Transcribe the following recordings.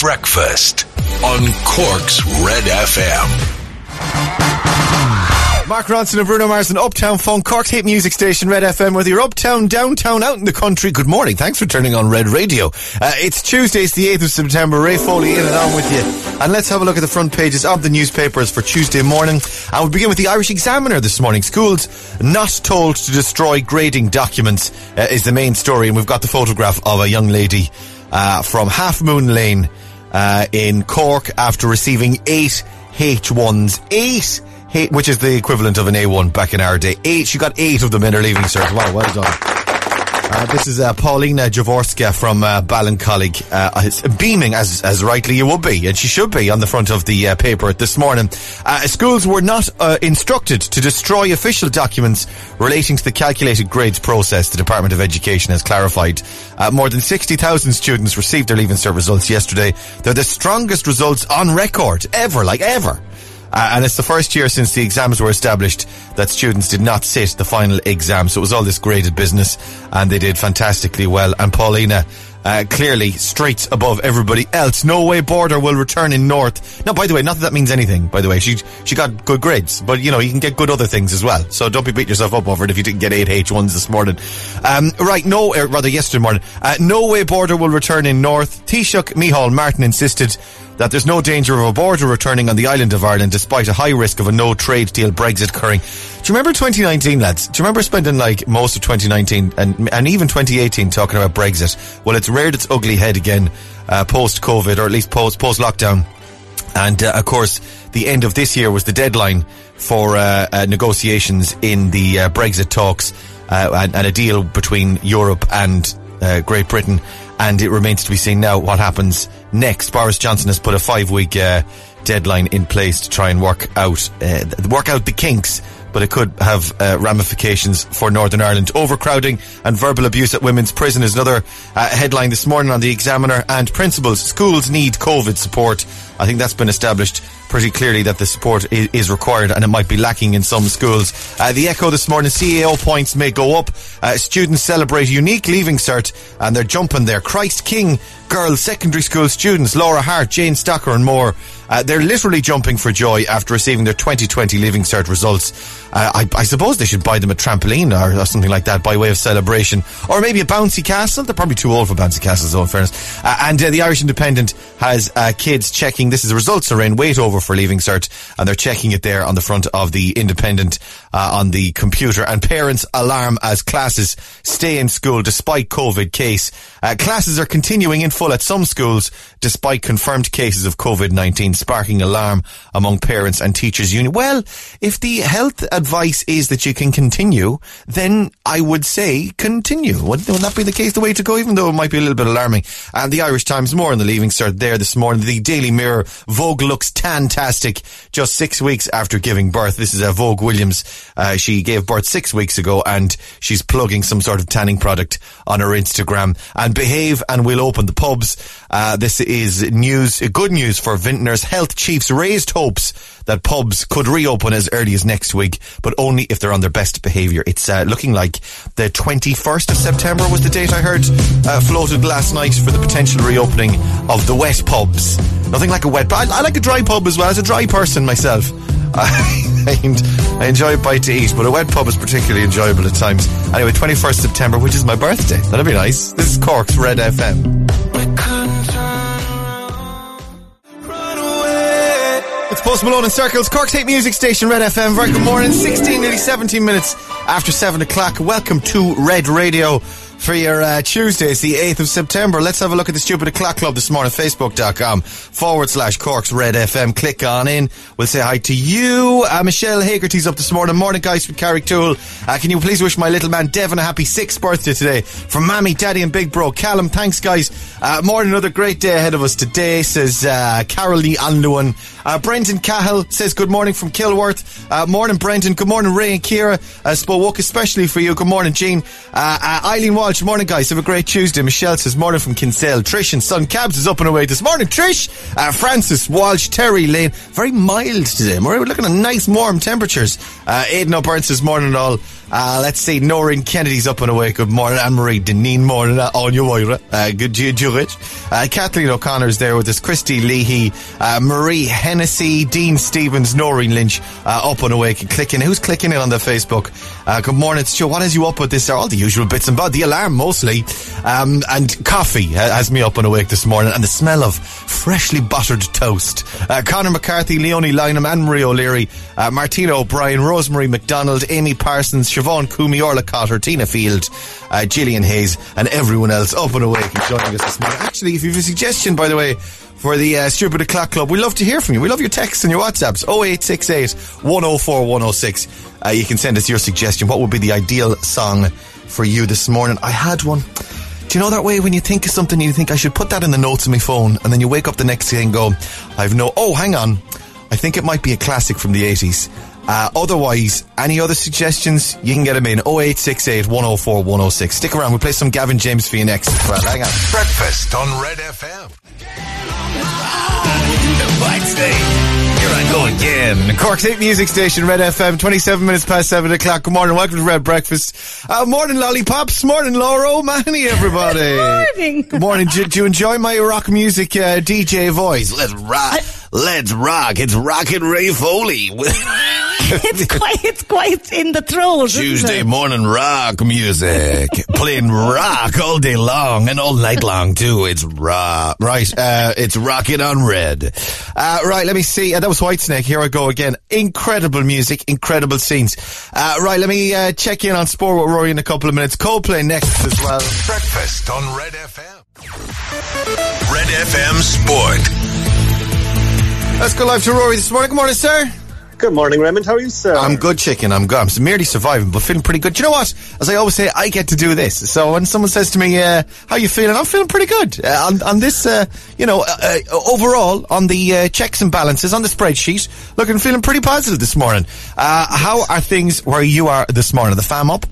Breakfast on Cork's Red FM. Mark Ronson and Bruno Mars and Uptown Funk, Cork's hit music station, Red FM, whether you're uptown, downtown, out in the country. Good morning. Thanks for turning on Red Radio. Uh, it's Tuesday, it's the 8th of September. Ray Foley in and on with you. And let's have a look at the front pages of the newspapers for Tuesday morning. And we'll begin with the Irish Examiner this morning. Schools not told to destroy grading documents uh, is the main story. And we've got the photograph of a young lady uh, from Half Moon Lane uh, in Cork after receiving eight H1s. Eight Eight, which is the equivalent of an A1 back in our day. Eight, she got eight of them in her leaving cert. Wow, well done. Uh, this is uh, Paulina Jaworska from uh, Ballincollig, uh, beaming as as rightly you would be, and she should be on the front of the uh, paper this morning. Uh, schools were not instructed to destroy official documents relating to the calculated grades process. The Department of Education has clarified. more than sixty thousand students received their leaving cert results yesterday. They're the strongest results on record ever, like ever. Uh, and it's the first year since the exams were established that students did not sit the final exam. So it was all this graded business and they did fantastically well. And Paulina, uh, clearly straight above everybody else. No way border will return in North. No, by the way, not that that means anything, by the way. She, she got good grades, but you know, you can get good other things as well. So don't be beating yourself up over it if you didn't get 8 H1s this morning. Um, right, no, uh, rather yesterday morning. Uh, no way border will return in North. Taoiseach Micheál Martin insisted that there's no danger of a border returning on the island of Ireland despite a high risk of a no trade deal Brexit occurring. Do you remember 2019, lads? Do you remember spending like most of 2019 and, and even 2018 talking about Brexit? Well, it's reared its ugly head again, uh, post COVID or at least post, post lockdown. And uh, of course, the end of this year was the deadline for uh, uh negotiations in the uh, Brexit talks uh, and, and, a deal between Europe and Great Britain and it remains to be seen now what happens next. Boris Johnson has put a five week deadline in place to try and work out work out the kinks. But it could have uh, ramifications for Northern Ireland. Overcrowding and verbal abuse at women's prison is another uh, headline this morning on the Examiner. And principals, schools need COVID support. I think that's been established pretty clearly that the support is, is required and it might be lacking in some schools. Uh, the Echo this morning, CAO points may go up. Uh, students celebrate unique leaving cert and they're jumping there. Christ King girls secondary school students, Laura Hart, Jane Stocker and more, uh, they're literally jumping for joy after receiving their 2020 Leaving Cert results. Uh, I, I, suppose they should buy them a trampoline or, or, something like that by way of celebration. Or maybe a bouncy castle. They're probably too old for bouncy castles, though, in fairness. Uh, and uh, the Irish Independent has uh, kids checking, this is the results are in, wait over for Leaving Cert, and they're checking it there on the front of the Independent uh, on the computer. And parents alarm as classes stay in school despite COVID case. classes are continuing in full at some schools despite confirmed cases of COVID-19 sparking alarm among parents and teachers union. Well, if the health advice is that you can continue, then I would say continue. Wouldn't, wouldn't that be the case, the way to go, even though it might be a little bit alarming? And the Irish Times more on the leaving cert there this morning. The Daily Mirror, Vogue looks fantastic just six weeks after giving birth. This is a Vogue Williams. Uh, she gave birth six weeks ago and she's plugging some sort of tanning product on her Instagram. And behave and we'll open the pubs. Uh, this is news, good news for Vintners. Health chiefs raised hopes that pubs could reopen as early as next week, but only if they're on their best behaviour. It's uh, looking like the 21st of September was the date I heard uh, floated last night for the potential reopening of the wet pubs. Nothing like a wet, but I, I like a dry pub as well. As a dry person myself. I, enjoy a bite to eat, but a wet pub is particularly enjoyable at times. Anyway, 21st September, which is my birthday. That'll be nice. This is Cork's Red FM. It's Post Malone and Circles, Cork's Hate music station, Red FM. Very good morning. 16, nearly 17 minutes after 7 o'clock. Welcome to Red Radio for your uh, Tuesday. It's the 8th of September. Let's have a look at the Stupid O'Clock Club this morning. Facebook.com forward slash Corks Red FM. Click on in. We'll say hi to you. Uh, Michelle Hagerty's up this morning. Morning, guys from Carrigtwohill. Uh, can you please wish my little man Devon a happy sixth birthday today from Mammy, Daddy, and Big Bro Callum. Thanks, guys. Uh, morning, another great day ahead of us today, says uh, Carol Lee Anluan. Uh, Brenton Cahill says good morning from Kilworth. Uh, morning, Brendan. Good morning, Ray and Kira. Uh, Spowoke, especially for you. Good morning, Jean. Uh, uh, Eileen Walsh, morning guys, have a great Tuesday. Michelle says, morning from Kinsale. Trish and Son Cabs is up and away this morning. Trish, uh, Francis, Walsh, Terry, Lane, very mild today. We're looking at nice warm temperatures. Uh, Aidan O'Byrne says, morning all. Uh, let's see, Noreen Kennedy's up and away. Good morning. Anne-Marie Deneen, morning. Uh, your Moira. Uh, good Jewish. Uh, Kathleen O'Connor's there with us. Christy Leahy, Marie Hennessy, Dean Stevens, Noreen Lynch, uh, up and awake and Clicking. Who's clicking in on the Facebook? Uh, good morning, Stu. What has you up with this? All the usual bits and bobs. The alarm, mostly. Um, and coffee has me up and awake this morning. And the smell of freshly buttered toast. Uh, Connor McCarthy, Leonie Lynham, Anne-Marie O'Leary, uh, Martina O'Brien, Rosemary McDonald, Amy Parsons, Siobhan Coomey, Orla Cotter, Tina Field, uh, Gillian Hayes, and everyone else up and awake and joining us this morning. Actually, if you have a suggestion, by the way, for the uh, Stupid O'Clock Club, we love to hear from you. We love your texts and your WhatsApps. 0868 104 106. Uh, you can send us your suggestion. What would be the ideal song for you this morning? I had one. Do you know that way when you think of something, you think I should put that in the notes of my phone, and then you wake up the next day and go, I've no. Oh, hang on. I think it might be a classic from the 80s. Uh, otherwise, any other suggestions, you can get them in 0868 104 106. Stick around, we'll play some Gavin James for you next well. Hang on. Breakfast on Red FM. Wednesday. Here I go again. Cork's 8 music station, Red FM, 27 minutes past 7 o'clock. Good morning, welcome to Red Breakfast. Uh, morning, lollipops. Morning, Laura O'Mahony, everybody. Good morning. Good morning. Do, do you enjoy my rock music uh, DJ voice? Let's rock. Let's rock. It's Rockin' Ray Foley. it's quite it's quite in the throat. isn't Tuesday it? morning rock music. Playing rock all day long and all night long too. It's rock. Right, uh, it's rocking on red. Uh, right, let me see. Uh, that was Whitesnake. Here I go again. Incredible music, incredible scenes. Uh, right, let me uh, check in on sport with Rory in a couple of minutes. Coldplay next as well. Breakfast on Red FM. Red FM Sport. Let's go live to Rory this morning. Good morning, sir. Good morning, Raymond. How are you, sir? I'm good, chicken. I'm good. I'm merely surviving, but feeling pretty good. Do you know what? As I always say, I get to do this. So when someone says to me, uh, "How you feeling?" I'm feeling pretty good uh, on on this. Uh, you know, uh, uh, overall on the uh, checks and balances on the spreadsheet, looking feeling pretty positive this morning. Uh, how are things where you are this morning? The fam up?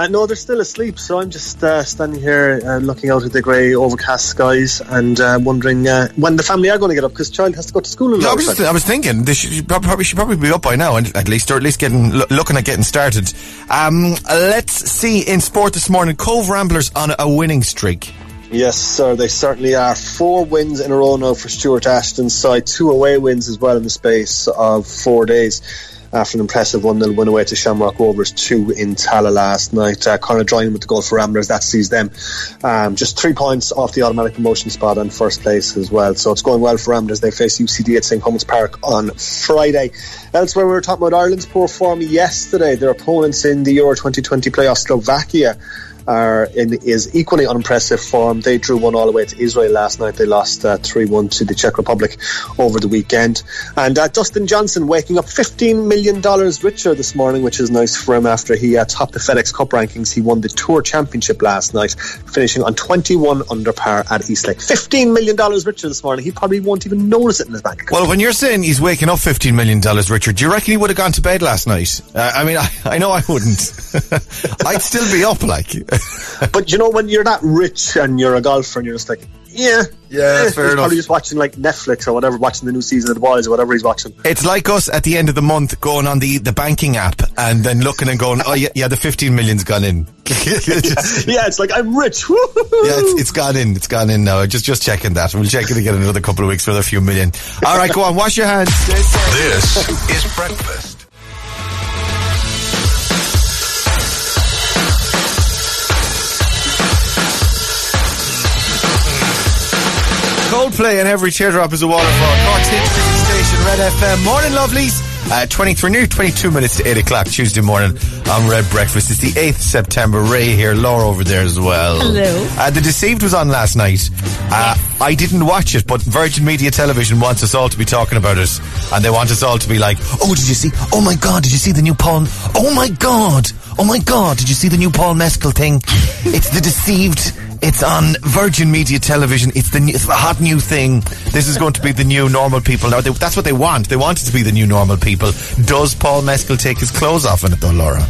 Uh, no, they're still asleep, so I'm just uh, standing here uh, looking out at the grey, overcast skies and uh, wondering uh, when the family are going to get up because child has to go to school. In No, I was, just, I was thinking they should, probably should probably be up by now, and at least or at least getting lo- looking at getting started. Um, let's see in sport this morning. Cobh Ramblers on a winning streak. Yes, sir, they certainly are. Four wins in a row now for Stuart Ashton's side, two away wins as well in the space of four days. After an impressive 1 0 win away to Shamrock Rovers, two in Tallaght last night. Uh, Conor joining with the goal for Ramblers, that sees them um, just three points off the automatic promotion spot and first place as well. So it's going well for Ramblers. They face UCD at St. Thomas Park on Friday. Elsewhere, we were talking about Ireland's poor form yesterday. Their opponents in the Euro 2020 playoff, Slovakia, are in is equally unimpressive form. They drew one all the way to Israel last night. They lost three one to the Czech Republic over the weekend. And uh, Dustin Johnson waking up fifteen million dollars richer this morning, which is nice for him after he uh, topped the FedEx Cup rankings. He won the Tour Championship last night, finishing on twenty one under par at Eastlake. Fifteen million dollars richer this morning. He probably won't even notice it in his bank account. Well, when you're saying he's waking up $15 million, richer, do you reckon he would have gone to bed last night? Uh, I mean, I, I know I wouldn't. I'd still be up, like. but you know when you're that rich and you're a golfer and you're just like, yeah, Yeah, eh, fair he's enough. Probably just watching like Netflix or whatever, watching the new season of The Boys or whatever he's watching. It's like us at the end of the month going on the, the banking app and then looking and going, oh, yeah, yeah the 15 million's gone in. yeah, yeah, it's like I'm rich. Woo-hoo-hoo. it's, it's gone in. It's gone in now. Just just checking that. We'll check it again in another couple of weeks for another few million. All right, go on. Wash your hands. This is breakfast. Coldplay and every teardrop is a waterfall. Hit music station, Red FM. Morning, lovelies. Uh, 23, nearly 22 minutes to 8 o'clock Tuesday morning on Red Breakfast. It's the 8th September. Ray here, Laura over there as well. Hello. Uh, the Deceived was on last night. Uh, I didn't watch it, but Virgin Media Television wants us all to be talking about it. And they want us all to be like, oh, did you see? Oh my God, did you see the new Paul? Oh my God. Oh my God, did you see the new Paul Mescal thing? it's The Deceived. It's on Virgin Media Television. It's the, new, it's hot new thing. This is going to be the new normal people. Now, they, that's what they want. They want it to be the new normal people. Does Paul Mescal take his clothes off in it, though, Laura?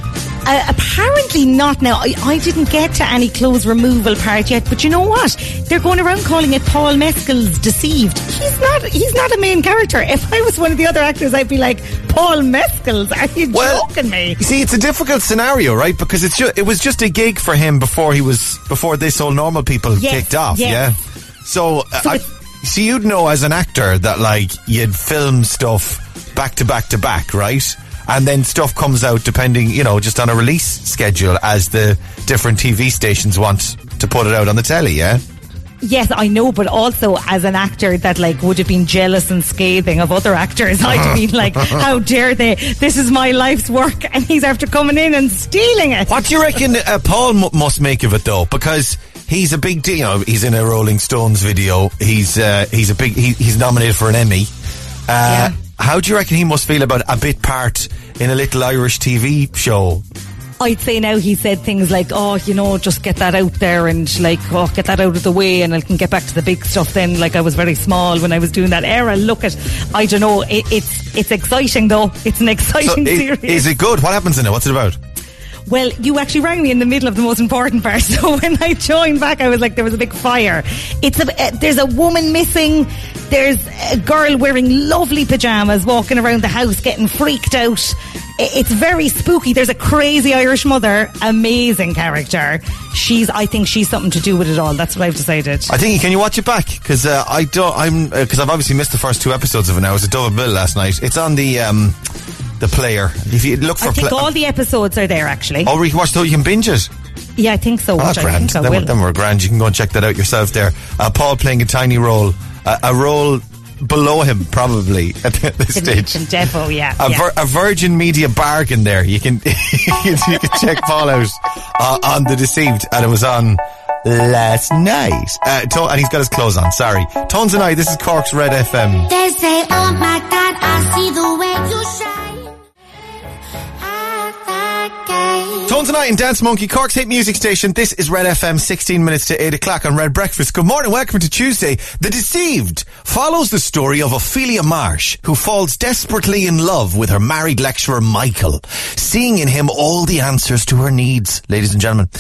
Uh, apparently not now. I, I didn't get to any clothes removal part yet, but you know what? They're going around calling it Paul Mescal's Deceived. He's not. He's not a main character. If I was one of the other actors, I'd be like Paul Mescal's. Are you Well, joking me? You see, it's a difficult scenario, right? Because it's ju- it was just a gig for him before he was before this whole normal people Yes, kicked off. yes. Yeah. So, uh, So I, see, you'd know as an actor that like you'd film stuff back to back to back, right? And then stuff comes out depending, you know, just on a release schedule as the different TV stations want to put it out on the telly. Yeah. Yes, I know, but also as an actor that like would have been jealous and scathing of other actors, I'd have been like, how dare they? This is my life's work, and he's after coming in and stealing it. What do you reckon uh, Paul m- must make of it though? Because he's a big deal. You know, he's in a Rolling Stones video. He's uh, he's a big. He, he's nominated for an Emmy. Uh, Yeah. How do you reckon he must feel about a bit part in a little Irish TV show? I'd say now he said things like, oh, you know, just get that out there and like, oh, get that out of the way and I can get back to the big stuff then. Like I was very small when I was doing that era. Look at, I don't know, it, it's it's exciting though. It's an exciting i- series. is it good? What happens in it? What's it about? Well, you actually rang me in the middle of the most important part. So when I joined back, I was like, there was a big fire. It's a, uh, there's a woman missing. There's a girl wearing lovely pajamas walking around the house getting freaked out. It's very spooky. There's a crazy Irish mother, amazing character. She's, I think she's something to do with it all. That's what I've decided. I think can you watch it back? Because uh, I don't. I'm because I've obviously missed the first two episodes of it now. It was a double bill last night. It's on the um, the player. If you look for I think pla- all the episodes are there actually. Oh, you can watch though. You can binge it. Yeah, I think so. Oh, which that's I grand. think I Then, we're, will. then we're grand. You can go and check that out yourself there. Uh, Paul playing a tiny role, uh, a role below him probably at this Can- stage. can Defo, yeah. A, yeah. vir- a Virgin Media bargain there. You can you can, you can check Paul out uh, on the Deceived, and it was on last night. Uh, to- and he's got his clothes on. Sorry, Tones and I. This is Cork's Red FM. They say, oh my God, I see the gate. Tones and I and Dance Monkey, Cork's hit music station. This is Red FM, 16 minutes to 8 o'clock on Red Breakfast. Good morning, welcome to Tuesday. The Deceived follows the story of Ophelia Marsh, who falls desperately in love with her married lecturer Michael, seeing in him all the answers to her needs, ladies and gentlemen.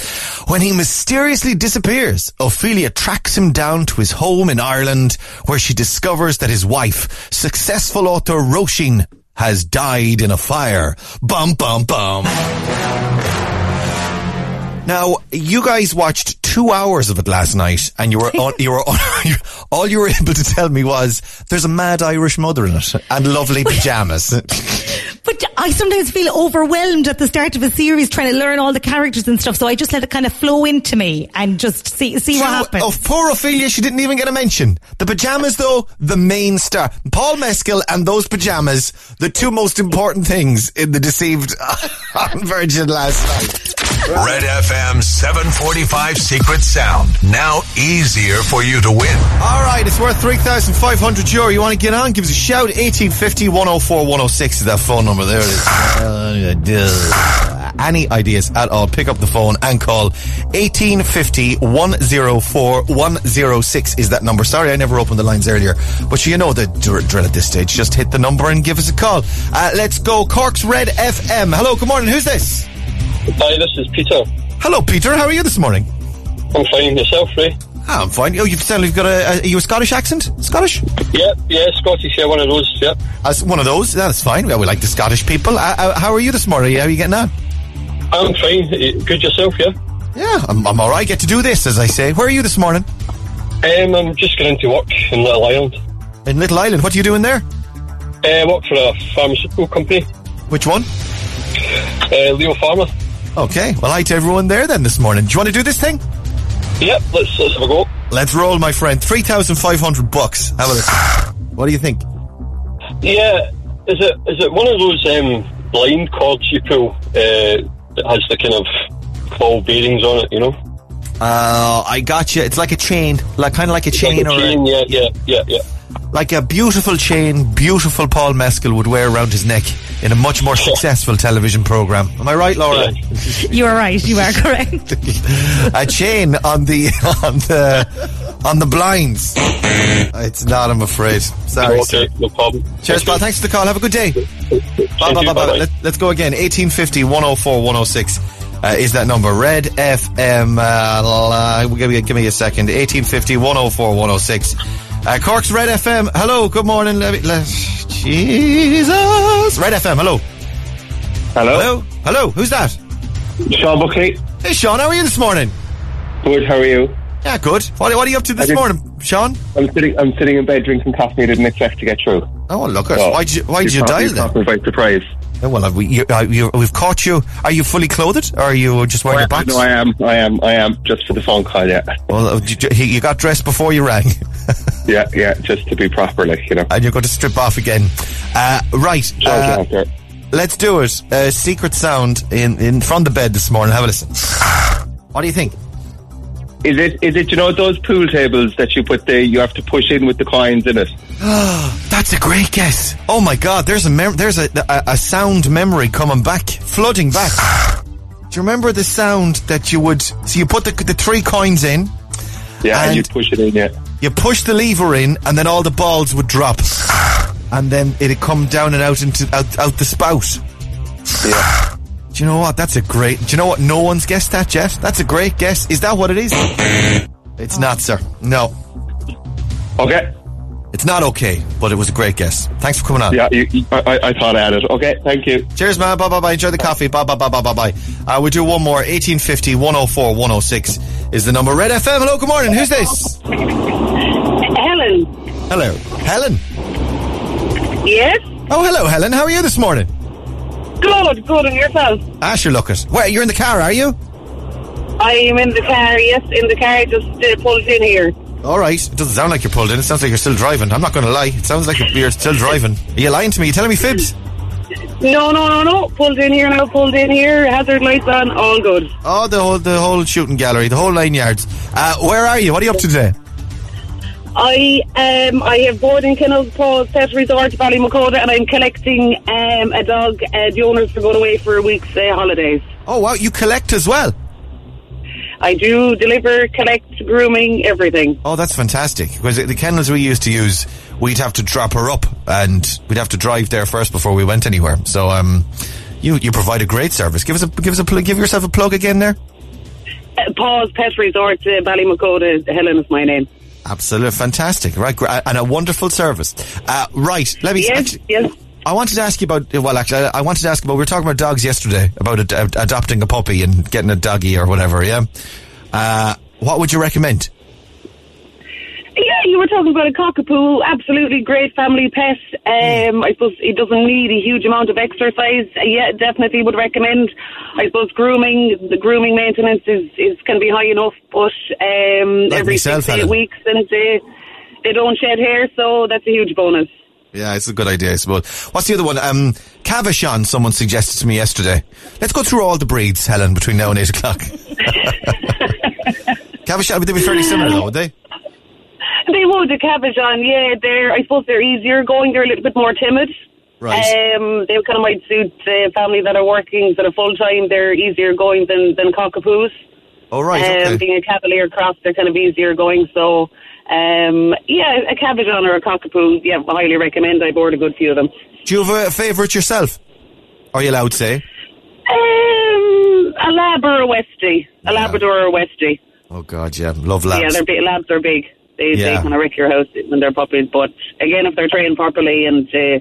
When he mysteriously disappears, Ophelia tracks him down to his home in Ireland, where she discovers that his wife, successful author Roisin, has died in a fire. Bum, bum, bum. Now, you guys watched two hours of it last night, and you were all, you were all, all you were able to tell me was there's a mad Irish mother in it and lovely pajamas. But I sometimes feel overwhelmed at the start of a series trying to learn all the characters and stuff. So I just let it kind of flow into me and just see see what happens. Of poor Ophelia, she didn't even get a mention. The pajamas, though, the main star. Paul Mescal and those pajamas, the two most important things in the Deceived on Virgin last night. Red FM 745 Secret Sound. Now easier for you to win. All right, it's worth 3,500 euro. You want to get on? Give us a shout. 1850 104 106 is that phone number. There it is. Uh, Any ideas at all, pick up the phone and call 1850 104 106 is that number. Sorry, I never opened the lines earlier, but you know the dr- drill at this stage. Just hit the number and give us a call. Uh, let's go. Cork's Red FM. Hello, good morning. Who's this? Hi, this is Peter. Hello, Peter. How are you this morning? I'm fine. Yourself, Ray? Ah, I'm fine. Oh, you've certainly got a, a, are you a Scottish accent? Scottish? Yeah, yeah, Scottish, yeah, one of those, yeah. As one of those, that's fine. Well, we like the Scottish people. Uh, uh, how are you this morning? How are you getting on? I'm fine. Eh, Good yourself, yeah? Yeah, I'm, I'm all right. Get to do this, as I say. Where are you this morning? Um, I'm just getting to work in Little Island. In Little Island. What are you doing there? Uh, I work for a pharmaceutical company, Which one? uh, Leo Pharma. Okay. Well, hi to everyone there then this morning. Do you want to do this thing? Yep, let's, let's have a go. Let's roll, my friend. Three thousand five hundred bucks. How about it? What do you think? Yeah, is it is it one of those um, blind cords you pull uh, that has the kind of ball bearings on it, you know? Uh, I got you. It's like a chain, like kind of like a Like chain, a or chain, yeah, yeah, yeah, yeah. Like a beautiful chain. Beautiful Paul Mescal would wear around his neck in a much more successful television program. Am I right, Laura? You are right. You are correct. a chain on the on the on the blinds. It's not, I'm afraid. Sorry. okay, sir. no problem. Cheers, pal. Thanks for the call. Have a good day. Ba, Thank ba, you. ba, ba. Bye-bye. Let, let's go again. 1850 104 106 uh, is that number. Red FM. Uh, uh, give, me, give me a second. 1850 104 106. Uh, Cork's Red FM. Hello. Good morning. Let me, let, Jesus. Red FM. Hello. Hello, Hello. Hello. Who's that? Sean Buckley. Hey, Sean. How are you this morning? Good. How are you? Yeah, good. What, what are you up to this morning, Sean? I'm sitting. I'm sitting in bed drinking coffee. I didn't expect to get through. Oh, look at So, why did you, why'd you me- dial then? by surprise. Well, have we, you, uh, you, we've caught you. Are you fully clothed, or are you just wearing a box? No, I am. I am. I am. Just for the phone call. Yeah. Well, uh, you got dressed before you rang, Yeah. Yeah. Just to be proper, like you know. and you're going to strip off again. Uh, right, uh, let's do it. Uh, secret sound in in from the bed this morning. Have a listen. What do you think? Is it? Is it? You know those pool tables that you put the you have to push in with the coins in it. Ah, that's a great guess. Oh my God, there's a mem- there's a, a a sound memory coming back, flooding back. Do you remember the sound that you would? So you put the the three coins in, Yeah, and, And- you push it in. Yeah. you push the lever in, and then all the balls would drop, and then it'd come down and out into out, out the spout. Yeah. Do you know what? That's a great. Do you know what? No one's guessed that, Jeff. That's a great guess. Is that what it is? It's not, sir. No, Okay. it's not okay. But it was a great guess. Thanks for coming on. Yeah. You, you, I, I- I thought I had it. Okay. Thank you. Cheers, man. Bye, bye, bye. Enjoy the coffee. Bye, bye, bye, bye, bye, bye. Uh, we'll do one more. 1850 104 106 is the number. Red FM. Hello, good morning. Who's this? Helen. Hello. Helen. Yes? Oh, hello, Helen. How are you this morning? Good, good, and yourself? Ah, sure, look it. Wait, you're in the car, are you? I am in the car, yes, in the car, just uh, pulled in here. All right. It doesn't sound like you're pulled in. It sounds like you're still driving. I'm not going to lie. It sounds like you're still driving. Are you lying to me? you telling me fibs? No, no, no, no, pulled in here now, pulled in here, hazard lights on, all good. Oh, the whole the whole shooting gallery, the whole nine yards. Uh, where are you? What are you up to today? I um I have boarding kennels Paul's Pet Resort Ballymacoda and I'm collecting um a dog. Uh, the owners are going away for a week's uh, holidays. Oh, wow. You collect as well. I do deliver, collect, grooming, everything. Oh, that's fantastic. Because the kennels we used to use, we'd have to drop her up and we'd have to drive there first before we went anywhere. So, um, you you provide a great service. Give us a give us a give yourself a plug again there. Uh, Paul's Pet Resort uh, Ballymacoda. Helen is my name. Absolutely fantastic, right? And a wonderful service. Uh, right. Let me. Yes, actually- yes. I wanted to ask you about. Well, actually, I wanted to ask about. We were talking about dogs yesterday about ad- ad- adopting a puppy and getting a doggy or whatever. Yeah. Uh, what would you recommend? You were talking about a cockapoo. Absolutely great family pet. Um, I suppose it doesn't need a huge amount of exercise. Uh, yeah, definitely would recommend. I suppose grooming, the grooming maintenance is, is can be high enough, but um, Like every myself, six eight weeks, and they they don't shed hair, so that's a huge bonus. Yeah, it's a good idea, I suppose. What's the other one? Um, Cavachon, someone suggested to me yesterday. Let's go through all the breeds, Helen, between now and 8 o'clock. Cavachon, would they be fairly similar though, would they? They would the Cavachon. Yeah, they're. I suppose they're easier going. They're a little bit more timid. Right. Um, they kind of might suit a family that are working that are full time. They're easier going than than cockapoos. Oh, right, Um, okay. being a cavalier cross, they're kind of easier going. So, um, yeah, a cabbage or a cockapoo, yeah, I highly recommend. I board a good few of them. Do you have a favourite yourself? Are you allowed to say? Um, a lab or a westie, a labrador or a westie. Oh, God, yeah. Love labs. Yeah, they're big. Labs are big. They they Yeah. kind of wreck your house when they're puppies. But again, if they're trained properly and uh,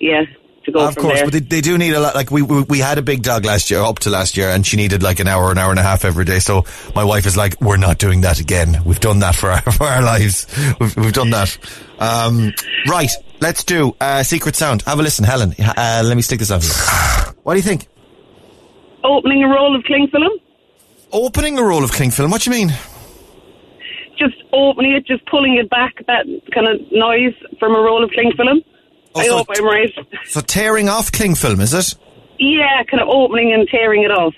yeah, to go Of from course, there. but they, they do need a lot. Like we, we we had a big dog last year, up to last year, and she needed like an hour, an hour and a half every day. So my wife is like, "We're not doing that again. We've done that for our for our lives. We've we've done that." Um, right, let's do uh, secret sound. Have a listen, Helen. Uh, let me stick this on you. What do you think? Opening a roll of cling film, Opening a roll of cling film. What do you mean? Just opening it, just pulling it back, that kind of noise from a roll of cling film. Oh, I so- hope I'm right. So tearing off cling film, is it? Yeah, kind of opening and tearing it off.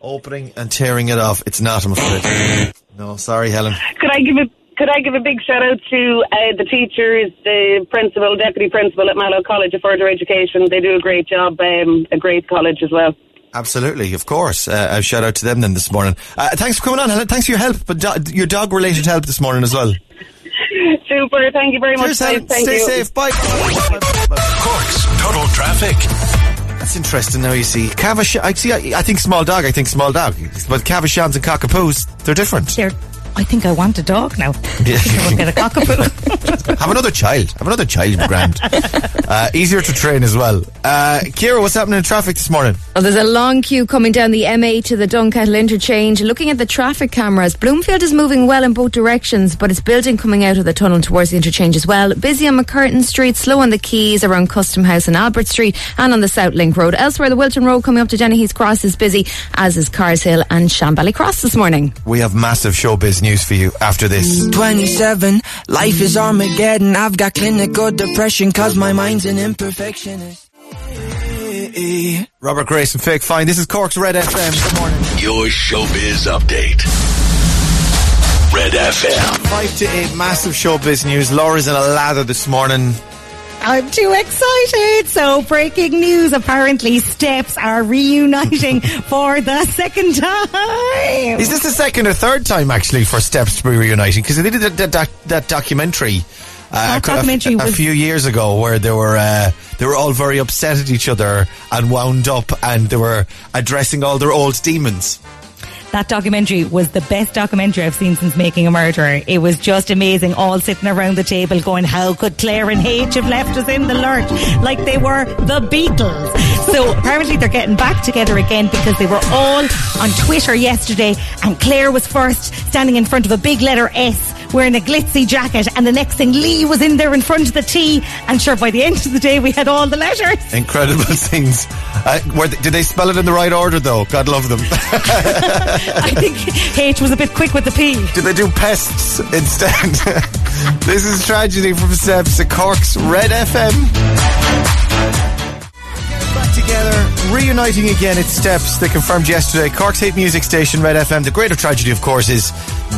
Opening and tearing it off. It's not, I'm afraid. No, sorry, Helen. Could I give a could I give a big shout out to uh, the teachers, the principal, deputy principal at Mallow College of Further Education? They do a great job. Um, a great college as well. Absolutely, of course. Uh, a shout out to them then this morning. Uh, thanks for coming on, Helen. Thanks for your help, but do- your dog related help this morning as well. Super. Thank you very much. Cheers, Helen. Thank Stay you. safe. Bye. Cork's Total Traffic. That's interesting. Now you see, Cavash. I see. I, I think small dog. I think small dog. But Cavachons and cockapoos, they're different. They're, I think I want a dog now. Yeah. We'll get a cockapoo. Have another child. Have another child, would grand. uh, easier to train as well. Uh, Kira, what's happening in traffic this morning? Well, there's a long queue coming down the M8 to the Dunkettle interchange. Looking at the traffic cameras, Bloomfield is moving well in both directions, but it's building coming out of the tunnel towards the interchange as well. Busy on MacCurtain Street, slow on the Quays, around Custom House and Albert Street, and on the South Link Road. Elsewhere, the Wilton Road coming up to Dennehy's Cross is busy, as is Carr's Hill and Shanbally Cross this morning. We have massive showbiz news for you after this. 27, life is Armageddon. I've got clinical depression cause my mind's an imperfectionist. Robert Grace and Fake Fine. This is Cork's Red FM. Good morning. Your showbiz update. Red FM. Five to eight, massive showbiz news. Laura's in a lather this morning. I'm too excited. So, breaking news apparently, Steps are reuniting for the second time. Is this the second or third time actually for Steps to be reuniting? Because they did that, that, that, documentary. Uh, a, a was- few years ago, where they were uh, they were all very upset at each other and wound up, and they were addressing all their old demons. That documentary was the best documentary I've seen since Making a Murderer. It was just amazing, all sitting around the table going, how could Claire and H have left us in the lurch? Like they were the Beatles. So apparently they're getting back together again because they were all on Twitter yesterday and Claire was first standing in front of a big letter S wearing a glitzy jacket and the next thing Lee was in there in front of the T and sure by the end of the day we had all the letters. Incredible things. Uh, were they, did they spell it in the right order though? God love them. I think H was a bit quick with the P. did they do pests instead? this is tragedy from Steps at Cork's Red FM. Back together, reuniting again at Steps. They confirmed yesterday. Cork's hit music station, Red FM. The greater tragedy, of course, is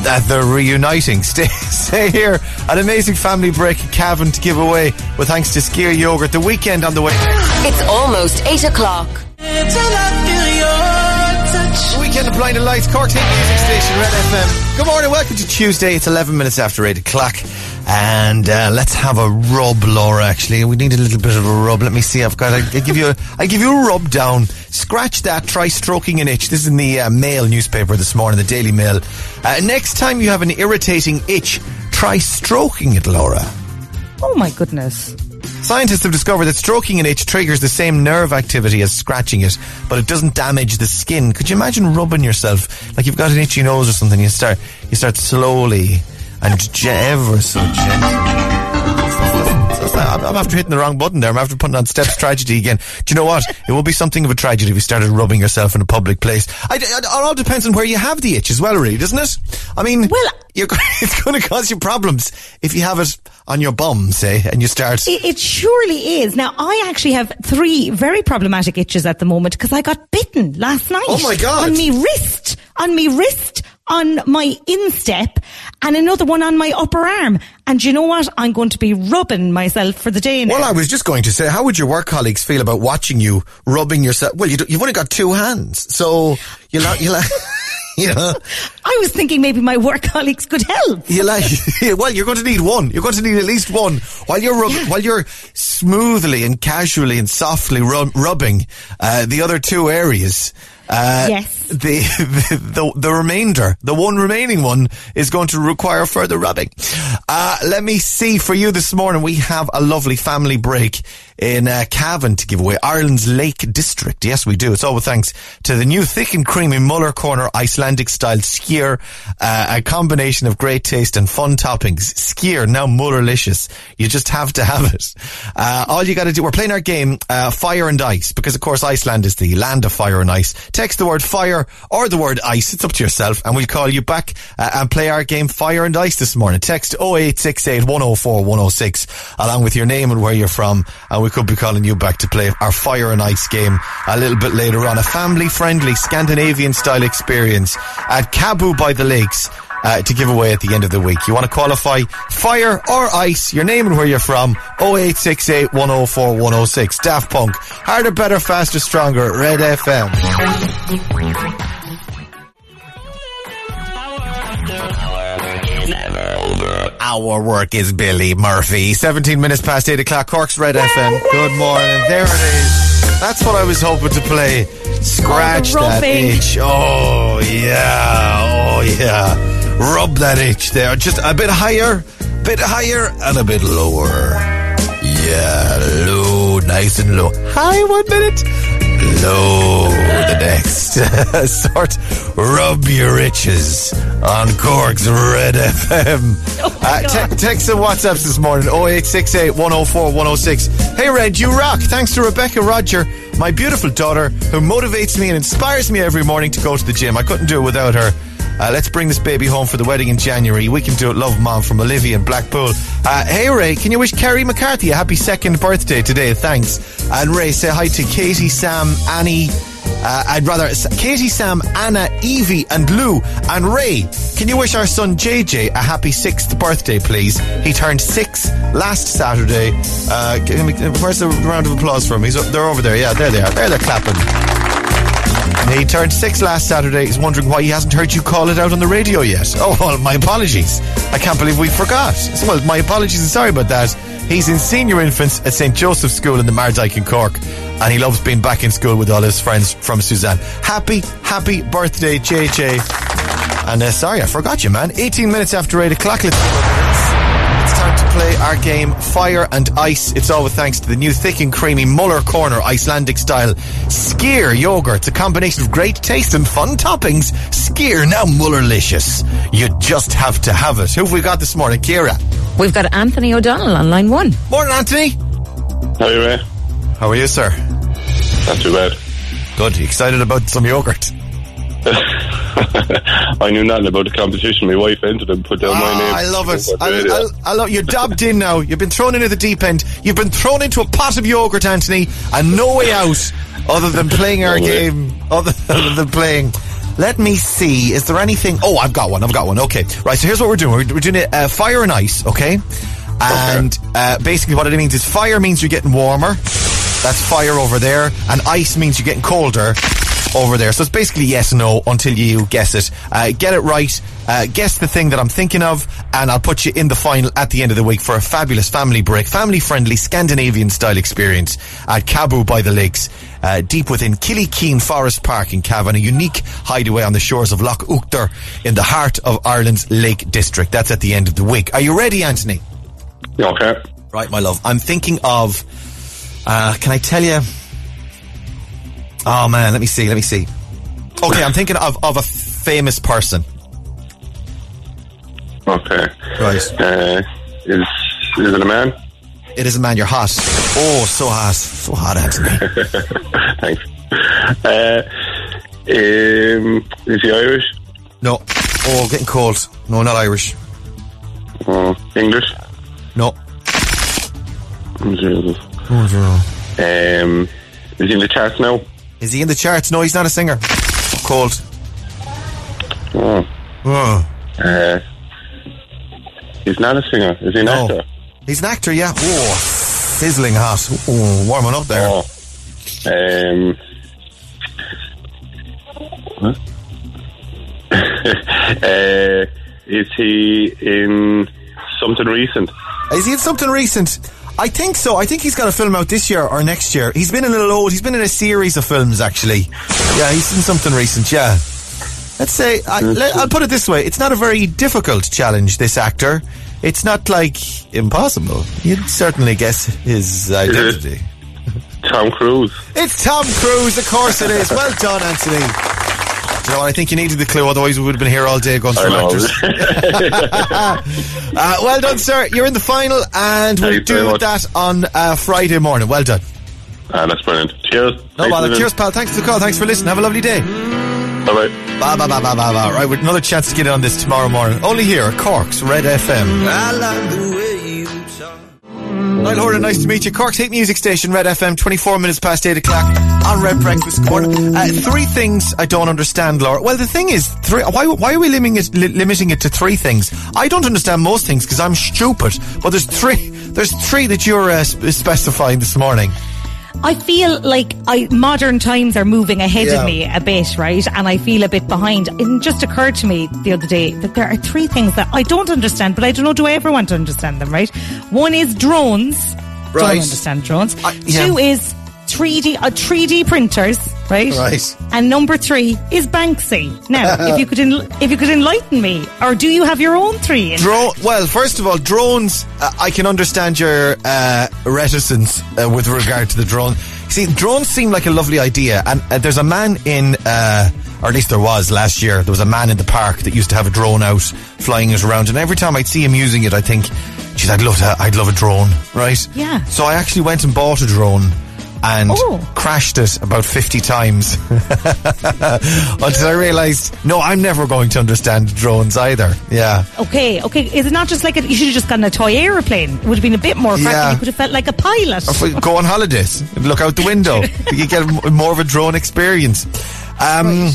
that they're reuniting. Stay, stay here. An amazing family break at Cavan to give away with thanks to Skyr Yogurt. The weekend on the way. It's almost 8 o'clock. Weeknd of Blinding Lights, Cork's hit music station, Red FM. Good morning, welcome to Tuesday. It's 11 minutes after 8 o'clock. And uh, let's have a rub, Laura, actually. We need a little bit of a rub. Let me see. I've got, I'll give you a, I'll give you a rub down. Scratch that, try stroking an itch. This is in the uh, Mail newspaper this morning, the Daily Mail. Uh, next time you have an irritating itch, try stroking it, Laura. Oh my goodness. Scientists have discovered that stroking an itch triggers the same nerve activity as scratching it, but it doesn't damage the skin. Could you imagine rubbing yourself like you've got an itchy nose or something? You start, you start slowly and ever so gently. I'm I'm after hitting the wrong button there. I'm after putting on steps tragedy again. Do you know what? It will be something of a tragedy if you started rubbing yourself in a public place. I, it all depends on where you have the itch as well, really, doesn't it? I mean, Well- you're, it's going to cause you problems if you have it on your bum, say, and you start. It, it surely is. Now, I actually have three very problematic itches at the moment because I got bitten last night. Oh my God. On me wrist, on me wrist, on my instep, and another one on my upper arm. And you know what? I'm going to be rubbing myself for the day now. Well, I was just going to say, how would your work colleagues feel about watching you rubbing yourself? Well, you you've only got two hands, so you like, you like, you know, I was thinking maybe my work colleagues could help. you like. Well, you're going to need one. You're going to need at least one while you're rubbing, while you're smoothly and casually and softly rub, rubbing uh, the other two areas. Uh, Yes. The, the the remainder, the one remaining one, is going to require further rubbing. Uh, let me see for you this morning. We have a lovely family break in uh, Cavan to give away Ireland's Lake District. Yes, we do. It's all thanks to the new thick and creamy Muller Corner Icelandic style skyr, uh, a combination of great taste and fun toppings. Skyr now Mullerlicious. You just have to have it. Uh, all you got to do. We're playing our game uh, Fire and Ice because, of course, Iceland is the land of fire and ice. Text the word fire or the word ice. It's up to yourself, and we'll call you back uh, and play our game Fire and Ice this morning. Text 0868 104 106 along with your name and where you're from, and we could be calling you back to play our Fire and Ice game a little bit later on. A family-friendly Scandinavian-style experience at Cabu by the Lakes. Uh, to give away at the end of the week. You want to qualify fire or ice, your name and where you're from, 0868 104 106. Daft Punk, harder, better, faster, stronger, Red FM. Our work is Billy Murphy. 17 minutes past 8 o'clock, Cork's Red FM. Good morning. There it is. That's what I was hoping to play. Scratch that itch. Oh, yeah. Oh, yeah. Rub that itch there. Just a bit higher, bit higher, and a bit lower. Yeah, low, nice and low. High one minute, low the next. Sort rub your itches on Cork's Red FM. uh, te- text and WhatsApps this morning 0868 104 106. Hey Red, you rock. Thanks to Rebecca Roger, my beautiful daughter, who motivates me and inspires me every morning to go to the gym. I couldn't do it without her. Uh, let's bring this baby home for the wedding in January. We can do it, love mom from Olivia in Blackpool. Uh, hey Ray, can you wish Kerry McCarthy a happy second birthday today? Thanks. And Ray, say hi to Katie, Sam, Annie. Uh, I'd rather Katie, Sam, Anna, Evie, and Lou. And Ray, can you wish our son JJ a happy sixth birthday, please? He turned six last Saturday. Uh, where's the round of applause from? He's, they're over there. Yeah, there they are. There they're clapping. He turned six last Saturday. He's wondering why he hasn't heard you call it out on the radio yet. Oh, well, my apologies. I can't believe we forgot. Well, my apologies and sorry about that. He's in senior infants at St. Joseph's School in the Mardyke in Cork, and he loves being back in school with all his friends from Suzanne. Happy, happy birthday, JJ. And uh, sorry, I forgot you, man. 18 minutes after 8 o'clock. Let's time to play our game Fire and Ice. It's all with thanks to the new thick and creamy Muller Corner Icelandic style Skyr yogurt. It's a combination of great taste and fun toppings. Skyr now Mullerlicious. You just have to have it. Who have we got this morning? Kira. We've got Anthony O'Donnell on line one. Morning, Anthony. How are you, Ray? How are you, sir? Not too bad. Good. You excited about some yogurt? I knew nothing about the competition. My wife entered and put down my name. Ah, I love it. I. I, I love you're dubbed in now. You've been thrown into the deep end. You've been thrown into a pot of yogurt, Anthony, and no way out other than playing our No game. Other, other than playing. Let me see. Is there anything? Oh, I've got one. I've got one. Okay. Right. So here's what we're doing. We're, we're doing it uh, fire and ice. Okay. And uh, basically, what it means is fire means you're getting warmer. That's fire over there, and ice means you're getting colder over there. So it's basically yes, no until you guess it. Uh, get it right. Uh, guess the thing that I'm thinking of, and I'll put you in the final at the end of the week for a fabulous family break, family-friendly Scandinavian style experience at Cabu by the Lakes, uh, deep within Killykeen Forest Park in Cavan, a unique hideaway on the shores of Lough Oughter in the heart of Ireland's Lake District. That's at the end of the week. Are you ready, Anthony? Okay. Right, my love. I'm thinking of. Uh, can I tell you? Oh man, let me see. Let me see. Okay, I'm thinking of of a famous person. Okay. Right. Uh, is is it a man? It is a man. You're hot. Oh, so hot, so hot, Anthony. Thanks. Uh, um, is he Irish? No. Oh, getting cold. No, not Irish. Oh, English? No. Jesus. Oh, Um, is he in the charts now? Is he in the charts? No, he's not a singer. Cold. Oh. Oh. Uh, he's not a singer. Is he an No. actor? He's an actor, yeah. Oh, sizzling hot. Oh, warming up there. Oh. Um. What? uh, is he in something recent? Is he in something recent? I think so. I think he's got a film out this year or next year. He's been a little old. He's been in a series of films, actually. Yeah, he's in something recent. Yeah. Let's say I, let, I'll put it this way: it's not a very difficult challenge. This actor, it's not like impossible. You'd certainly guess his identity. Tom Cruise. It's Tom Cruise, of course it is. Well done, Anthony. Do you know? I think you needed the clue, otherwise we would have been here all day going I through actors. uh, well done, sir. You're in the final, and we'll do that on uh, Friday morning. Well done. Ah, that's brilliant. Cheers. No bother. Cheers, pal. Thanks for the call. Thanks for listening. Have a lovely day. Bye bye. Bye, bye, bye, bye, bye, bye. Right, with another chance to get in on this tomorrow morning. Only here at Cork's Red FM. Niall Horan, nice to meet you. Cork's hit music station, Red FM, 24 minutes past 8 o'clock on Red Breakfast. Morning. Uh, three things I don't understand, Laura. Well, the thing is, three, why, why are we limiting it, li- limiting it to three things? I don't understand most things because I'm stupid, but there's three, there's three that you're uh, specifying this morning. I feel like I modern times are moving ahead Yeah. of me a bit, right? And I feel a bit behind. It just occurred to me the other day that there are three things that I don't understand, but I don't know do I ever want to understand them, right? One is drones. Right. Don't understand drones. yeah. Two is 3D uh, 3D printers, right? Right. And number three is Banksy. Now, if you could en- if you could enlighten me, or do you have your own three? in Drone. Well, first of all, drones. Uh, I can understand your uh, reticence uh, with regard to the drone. See, drones seem like a lovely idea, and uh, there's a man in, uh, or at least there was last year. There was a man in the park that used to have a drone out, flying it around, and every time I'd see him using it, I think, "Geez, I'd love to. I'd love a drone, right?" Yeah. So I actually went and bought a drone. And Oh. crashed it about 50 times until I realised, no, I'm never going to understand drones either. Yeah. Okay, okay. Is it not just like a, you should have just gotten a toy aeroplane? It would have been a bit more cracking. Yeah. You could have felt like a pilot. If we go on holidays, look out the window. you get more of a drone experience. Um,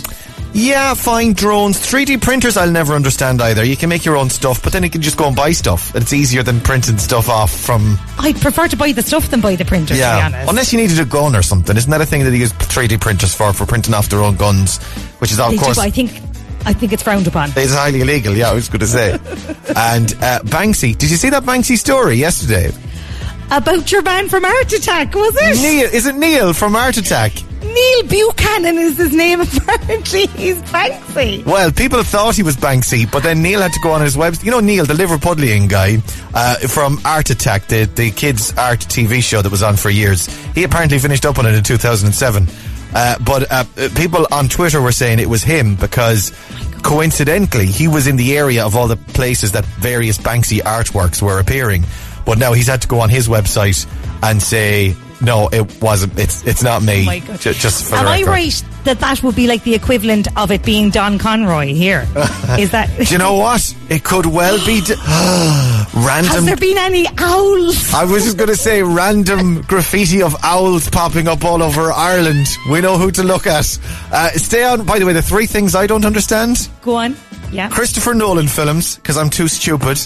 Yeah, fine, drones. 3D printers I'll never understand either. You can make your own stuff, but then you can just go and buy stuff. It's easier than printing stuff off from... I'd prefer to buy the stuff than buy the printer, to be yeah, honest. unless you needed a gun or something. Isn't that a thing that they use 3D printers for, for printing off their own guns? Which is, of They do, course... I think, I think it's frowned upon. It's highly illegal, yeah, I was going to say. and uh, Banksy, did you see that Banksy story yesterday? About your man from Art Attack, was it? Neil, is it Neil from Art Attack? Neil Buchanan is his name, apparently. He's Banksy. Well, people thought he was Banksy, but then Neil had to go on his website. You know Neil, the Liverpudlian guy uh, from Art Attack, the, the kids' art TV show that was on for years. He apparently finished up on it in 2007. Uh, but uh, people on Twitter were saying it was him because coincidentally he was in the area of all the places that various Banksy artworks were appearing. But now he's had to go on his website and say, no, it wasn't. It's it's not me. Oh my God. Ju- Just for Am I right that that would be like the equivalent of it being Don Conroy here? Is that. Do you know what? It could well be d- random. Has there been any owls? I was just going to say random graffiti of owls popping up all over Ireland. We know who to look at. Uh, stay on. By the way, the three things I don't understand: Go on. Yeah. Christopher Nolan films because I'm too stupid.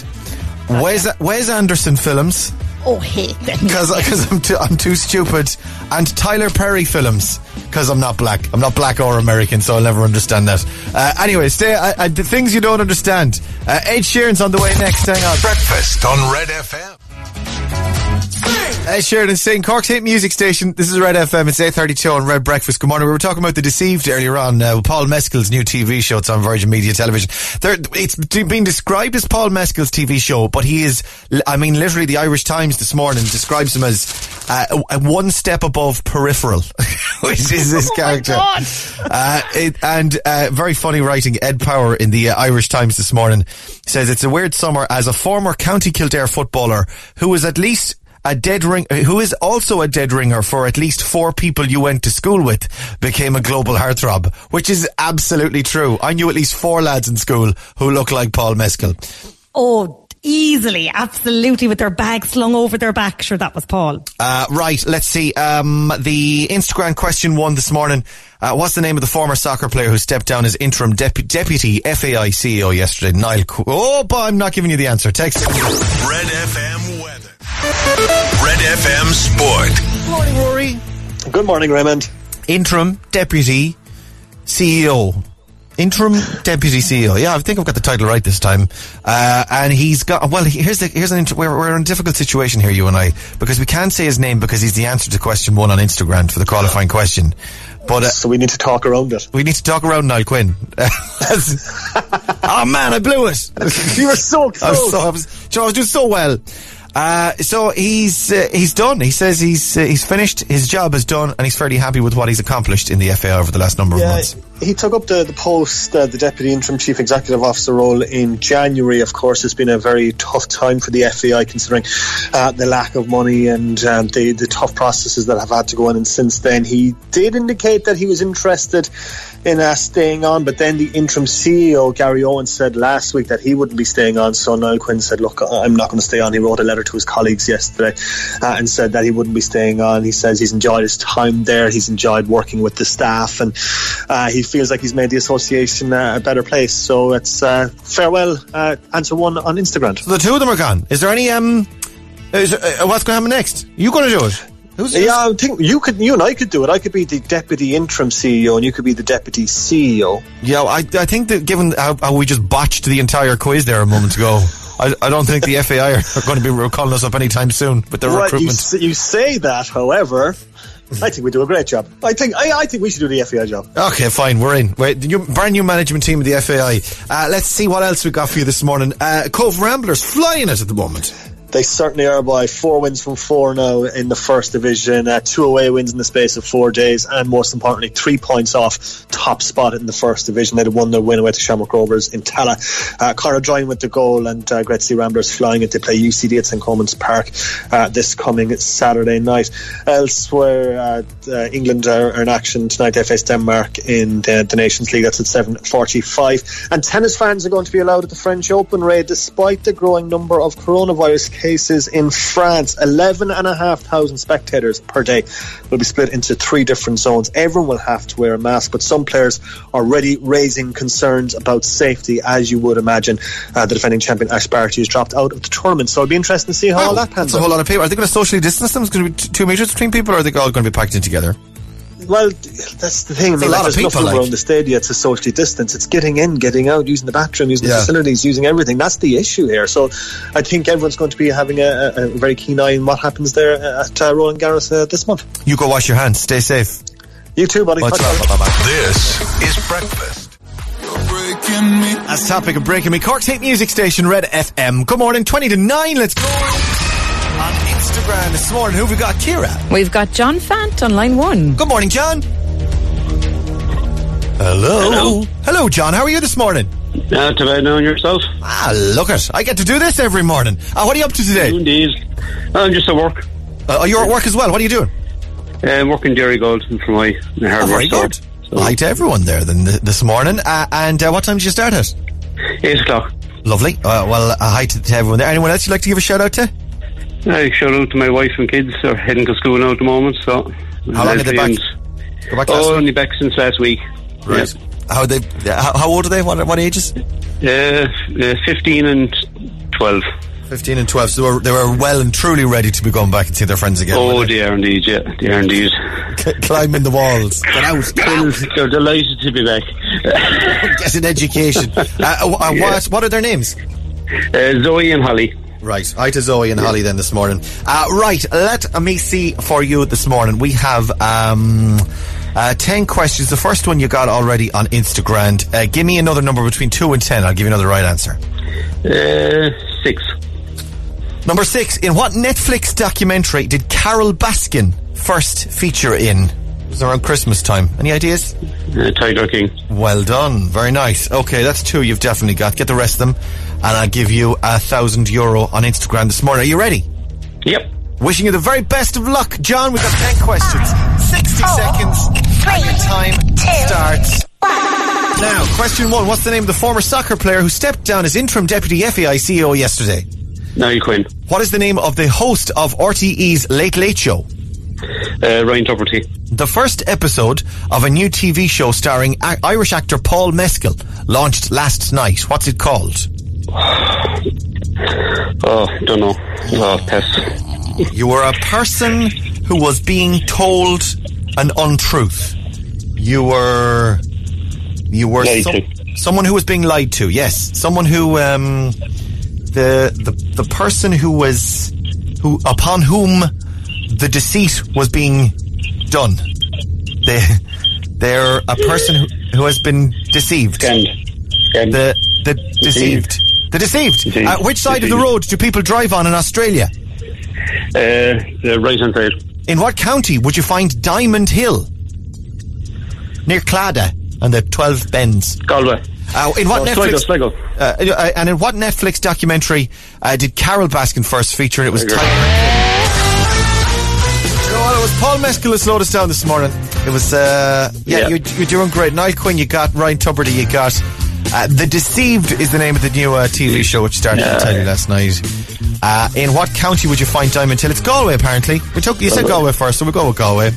Wes, Wes Anderson films Oh, hate them. because I'm too I'm too stupid, and Tyler Perry films because I'm not black. I'm not black or American, so I'll never understand that. Uh, anyway, stay. Uh, uh, the things you don't understand. Uh, Ed Sheeran's on the way next. Hang on. Breakfast on Red FM. Ed Sheeran saying Cork's hit music station. This is Red FM. It's 8.32 on Red Breakfast. Good morning. We were talking about The Deceived earlier on. Uh, Paul Mescal's new TV show. It's on Virgin Media Television. There, it's been described as Paul Mescal's TV show, but he is, I mean, literally the Irish Times this morning describes him as uh, one step above peripheral, which is his character. God. Uh, it, and uh, very funny writing. Ed Power in the uh, Irish Times this morning says it's a weird summer as a former County Kildare footballer who was at least a dead ring, who is also a dead ringer for at least four people you went to school with, became a global heartthrob, which is absolutely true. I knew at least four lads in school who look like Paul Mescal. Oh, easily, absolutely, with their bag slung over their back. Sure, that was Paul. Uh, right, let's see. Um, the Instagram question one this morning. Uh, what's the name of the former soccer player who stepped down as interim depu- deputy FAI CEO yesterday? Niall. Qu- oh, but I'm not giving you the answer. Text. Red FM weather. Red FM sport. Good morning, Rory. Good morning, Raymond. Interim deputy CEO. Interim deputy CEO. Yeah, I think I've got the title right this time. Uh, and he's got, well, here's the, here's an, inter- we're, we're in a difficult situation here, you and I, because we can't say his name because he's the answer to question one on Instagram for the qualifying question. But, uh, So we need to talk around it. we need to talk around Niall Quinn. oh man, I blew it. You were so I was close. so, I was, Joe, I was doing so well. Uh, so he's uh, he's done. He says he's uh, he's finished. His job is done, and he's fairly happy with what he's accomplished in the FA over the last number of months. He took up the, the post, uh, the Deputy Interim Chief Executive Officer role in January. Of course, it's been a very tough time for the FAI considering uh, the lack of money and um, the, the tough processes that have had to go on. And since then, he did indicate that he was interested in uh, staying on, but then the interim CEO, Gary Owen, said last week that he wouldn't be staying on. So Niall Quinn said, Look, I'm not going to stay on. He wrote a letter to his colleagues yesterday uh, and said that he wouldn't be staying on. He says he's enjoyed his time there, he's enjoyed working with the staff, and uh, he feels like he's made the association uh, a better place. So it's uh, farewell, uh, answer one on Instagram. So the two of them are gone. Is there any um? Is, uh, what's going to happen next? You going to do it? yeah, I think you could, you and I could do it. I could be the deputy interim CEO, and you could be the deputy CEO. Yeah, I, I think that given how, how we just botched the entire quiz there a moment ago, I, I don't think the FAI are, are going to be calling us up anytime soon with their Right, you, recruitment. s- you say that, however, I think we do a great job. I think I, I think we should do the FAI job. Okay, fine, we're in. Wait, new, brand new management team of the FAI. Uh, let's see what else we got for you this morning. Uh, Cobh Ramblers flying it at the moment. They certainly are by four wins from four now in the first division, uh, two away wins in the space of four days, and most importantly, three points off top spot in the first division. They had a one 0 win away to Shamrock Rovers in Tallaght. Uh, Conor with the goal, and uh, Great Sea Ramblers flying it. They play UCD at St Colman's Park uh, this coming Saturday night. Elsewhere, uh, uh, England are, are in action tonight. They face Denmark in the, the Nations League. That's at seven forty-five. And tennis fans are going to be allowed at the French Open, Ray, despite the growing number of coronavirus cases in France. 11,500 spectators per day will be split into three different zones. Everyone will have to wear a mask, but some players are already raising concerns about safety, as you would imagine. Uh, the defending champion Ash Barty has dropped out of the tournament, so it'll be interesting to see how all that pans out. a whole lot of people. Are they going to socially distance them? Is going to be two meters between people, or are they all going to be packed in together? Well, that's the thing. I It's a mean, lot like, of there's people, nothing like. around the stadia to socially distance. It's getting in, getting out, using the bathroom, using Yeah. the facilities, using everything. That's the issue here. So I think everyone's going to be having a, a, a very keen eye on what happens there at uh, Roland Garros uh, this month. You go wash your hands. Stay safe. You too, buddy. Much Talk love. to you. Bye-bye. This is breakfast. As topic of breaking me, Cork's hit music station, Red FM. Good morning, 20 to 9. Let's go. On Instagram this morning, who have we got? Kira. We've got John Fant on line one. Good morning, John. Hello. Hello. John. How are you this morning? Not too bad knowing yourself. Ah, look it. I get to do this every morning. Uh, what are you up to today? Indeed. I'm just at work. Uh, you're at work as well. What are you doing? I'm working Dairy Gold for my Oh, very store. good. Hi to everyone there then this morning. Uh, and uh, what time did you start at? Eight o'clock. Lovely. Uh, well, uh, hi to, to everyone there. Anyone else you'd like to give a shout out to? I shout out to my wife and kids. They're heading to school now at the moment. So How long are they back? Go back Oh, only back since last week. Right. How they? How, how old are they? What, what ages? Yeah. Uh, uh, 15 and 12. 15 and 12. So they were, they were well and truly ready to be going back and see their friends again. Oh, they are indeed, yeah. They are indeed. C- climbing the walls. Get out. Get out. They're delighted to be back. Get an education. uh, uh, uh, what, what are their names? Uh, Zoe and Holly. Right. Hi to Zoe and Holly then this morning. Uh, right. Let me see for you this morning. We have um, uh, 10 questions. The first one you got already on Instagram. Uh, give me another number between 2 and 10. I'll give you another right answer. Uh, six. Number 6. In what Netflix documentary did Carole Baskin first feature in? It was around Christmas time. Any ideas? Uh, Tiger King. Well done. Very nice. Okay, that's two you've definitely got. Get the rest of them, and I'll give you a thousand euro on Instagram this morning. Are you ready? Yep. Wishing you the very best of luck, John. We've got ten questions, sixty seconds, and your time starts. Now, question one: What's the name of the former soccer player who stepped down as interim deputy FAI CEO yesterday? Niall Quinn. What is the name of the host of RTE's Late Late Show? Uh, Ryan Tubridy. The first episode of a new TV show starring a- Irish actor Paul Mescal launched last night. What's it called? Oh, don't know. Oh, pass. You were a person who was being told an untruth. You were. You were Lied some- to. someone who was being lied to. Yes, someone who um, the the the person who was who upon whom the deceit was being done. They they're a person who, who has been deceived. The the deceived. The deceived. Deceived. Uh, which side of the road do people drive on in Australia? Uh, the right hand side. In what county would you find Diamond Hill? Near Clada and the 12 Bens. Galway. Uh, in what Oh, Netflix? Sligo, Sligo. Uh, uh, and in what Netflix documentary uh, did Carole Baskin first feature? It was Tiger. You know what? It was Paul Mescal who slowed us down this morning. It was, uh, yeah, Yeah. You're, you're doing great. Niall Quinn, you got Ryan Tubridy, you got. Uh, the Deceived is the name of the new uh, TV show which started Yeah. on telly last night. Uh, in what county would you find Diamond Hill? It's Galway, apparently. We took you said Galway first, so we'll go with Galway.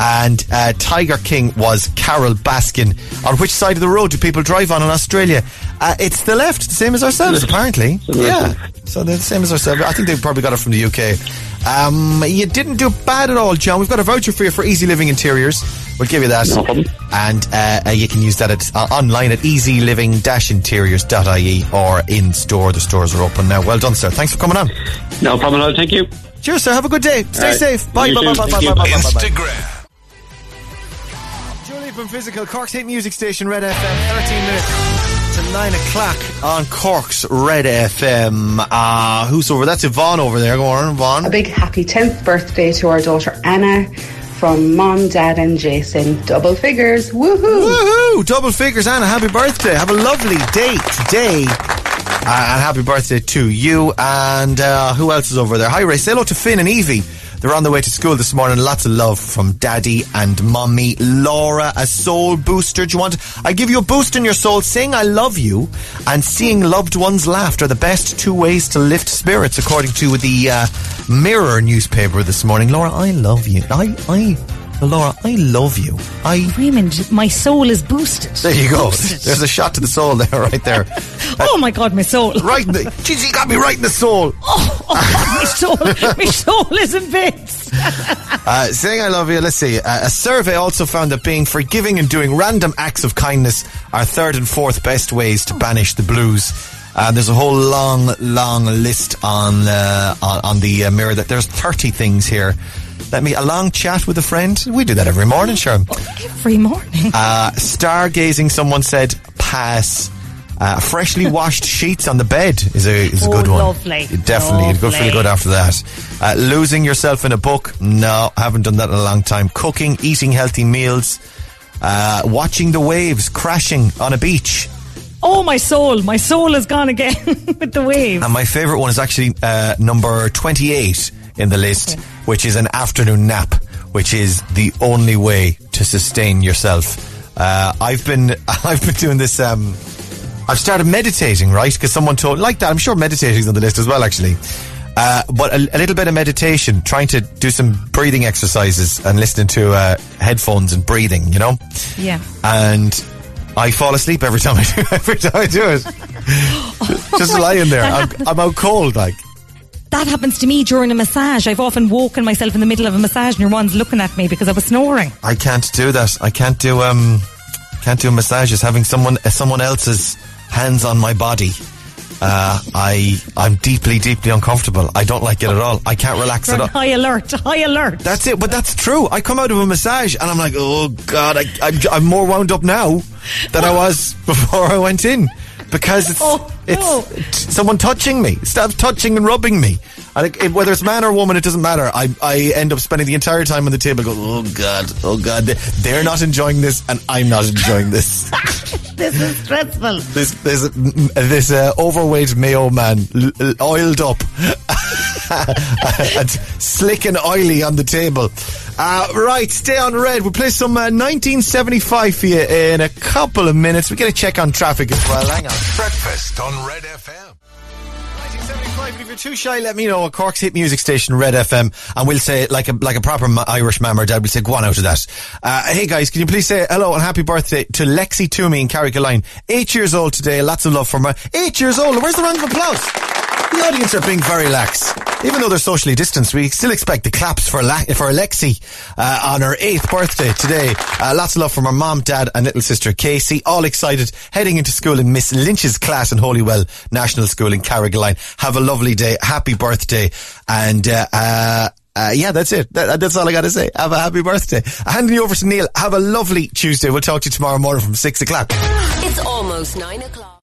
And uh, Tiger King was Carole Baskin. On which side of the road do people drive on in Australia? Uh, it's the left, the same as ourselves, apparently. Yeah. So they're the same as ourselves. I think they probably got it from the UK. Um, you didn't do bad at all, John. We've got a voucher for you for Easy Living Interiors. We'll give you that. No problem. And uh, uh, you can use that at, uh, online at easyliving-interiors.ie or in store. The stores are open now. Well done, sir. Thanks for coming on. No problem at all. Thank you. Cheers, sir. Have a good day. Stay All right. safe. Bye, You bye, too. bye, bye, Thank bye, you. bye, bye, bye, bye. Instagram. Julie from Physical, Cork's Hit Music Station, Red FM, 13 minutes to 9 o'clock on Cork's Red FM. Uh, who's over? That's Yvonne over there. Go on, Yvonne. A big happy 10th birthday to our daughter Anna from mom, dad, and Jason. Double figures. Woohoo! Woohoo! Double figures, Anna. Happy birthday. Have a lovely day today. Uh, and happy birthday to you. And uh, who else is over there? Hi, Ray. Say hello to Finn and Evie. They're on the way to school this morning. Lots of love from Daddy and Mummy. Laura, a soul booster. Do you want? I give you a boost in your soul. Saying I love you and seeing loved ones laugh are the best two ways to lift spirits, according to the uh, Mirror newspaper this morning. Laura, I love you. I, I, Laura, I love you. I. Raymond, my soul is boosted. There you go. Boosted. There's a shot to the soul there, right there. oh my God, my soul. Right in the. Jeez, you got me right in the soul. Oh, oh God, my soul, my soul is in bits. Uh, saying I love you, let's see. Uh, a survey also found that being forgiving and doing random acts of kindness are third and fourth best ways to banish the blues. Uh, there's a whole long, long list on uh, on, on the uh, mirror that there's 30 things here. Let me a long chat with a friend. We do that every morning, sure. Every morning. Uh, stargazing, someone said pass. Uh, freshly washed sheets on the bed is a is a Oh, good one. lovely. Definitely, go Lovely. feel good after that. Uh, losing yourself in a book? No, I haven't done that in a long time. Cooking, eating healthy meals, uh, watching the waves crashing on a beach. Oh, my soul. My soul is gone again with the wave. And my favourite one is actually uh, number 28 in the list, which is an afternoon nap, which is the only way to sustain yourself. Uh, I've been I've been doing this. Um, I've started meditating, right? Because someone told like that. I'm sure meditating's on the list as well, actually. Uh, but a, a little bit of meditation, trying to do some breathing exercises and listening to uh, headphones and breathing, you know. Yeah. And I fall asleep every time I do every time I do it. Just lying there, I'm, I'm out cold, like. That happens to me during a massage. I've often woken myself in the middle of a massage and your one's looking at me because I was snoring. I can't do that. I can't do um, can't do massages. Having someone uh, someone else's hands on my body, uh, I I'm deeply deeply uncomfortable. I don't like it at all. I can't relax You're at all. high alert, high alert. That's it, but that's true. I come out of a massage and I'm like, oh god, I, I'm, I'm more wound up now than I was before I went in because it's Oh, it's no. t- someone touching me. Stop touching and rubbing me. And it, it- whether it's man or woman, it doesn't matter. I I end up spending the entire time on the table Go, oh god, oh god, they're not enjoying this and I'm not enjoying this. this is stressful. this this this uh, overweight Mayo man, l- l- oiled up, and slick and oily on the table. Uh, right, stay on red. We'll play some uh, 1975 for you in a couple of minutes. We get a check on traffic as well. Hang on. Breakfast on Red FM. 1975. If you're too shy, let me know. A Cork's hit music station, Red FM, and we'll say like a like a proper Irish mam or dad. We'll say go on out of that. Uh, hey guys, can you please say hello and happy birthday to Lexi Toomey in Carrigaline, eight years old today. Lots of love from her. Eight years old. Where's the round of applause? The audience are being very lax. Even though they're socially distanced, we still expect the claps for La- for Alexi uh, on her eighth birthday today. Uh, lots of love from her mom, dad, and little sister Casey. All excited, heading into school in Miss Lynch's class in Holywell National School in Carrigaline. Have a lovely day. Happy birthday, and. Uh, uh, uh, yeah, that's it. That, that's all I got to say. Have a happy birthday. Handing you over to Neil. Have a lovely Tuesday. We'll talk to you tomorrow morning from six o'clock. It's almost nine o'clock.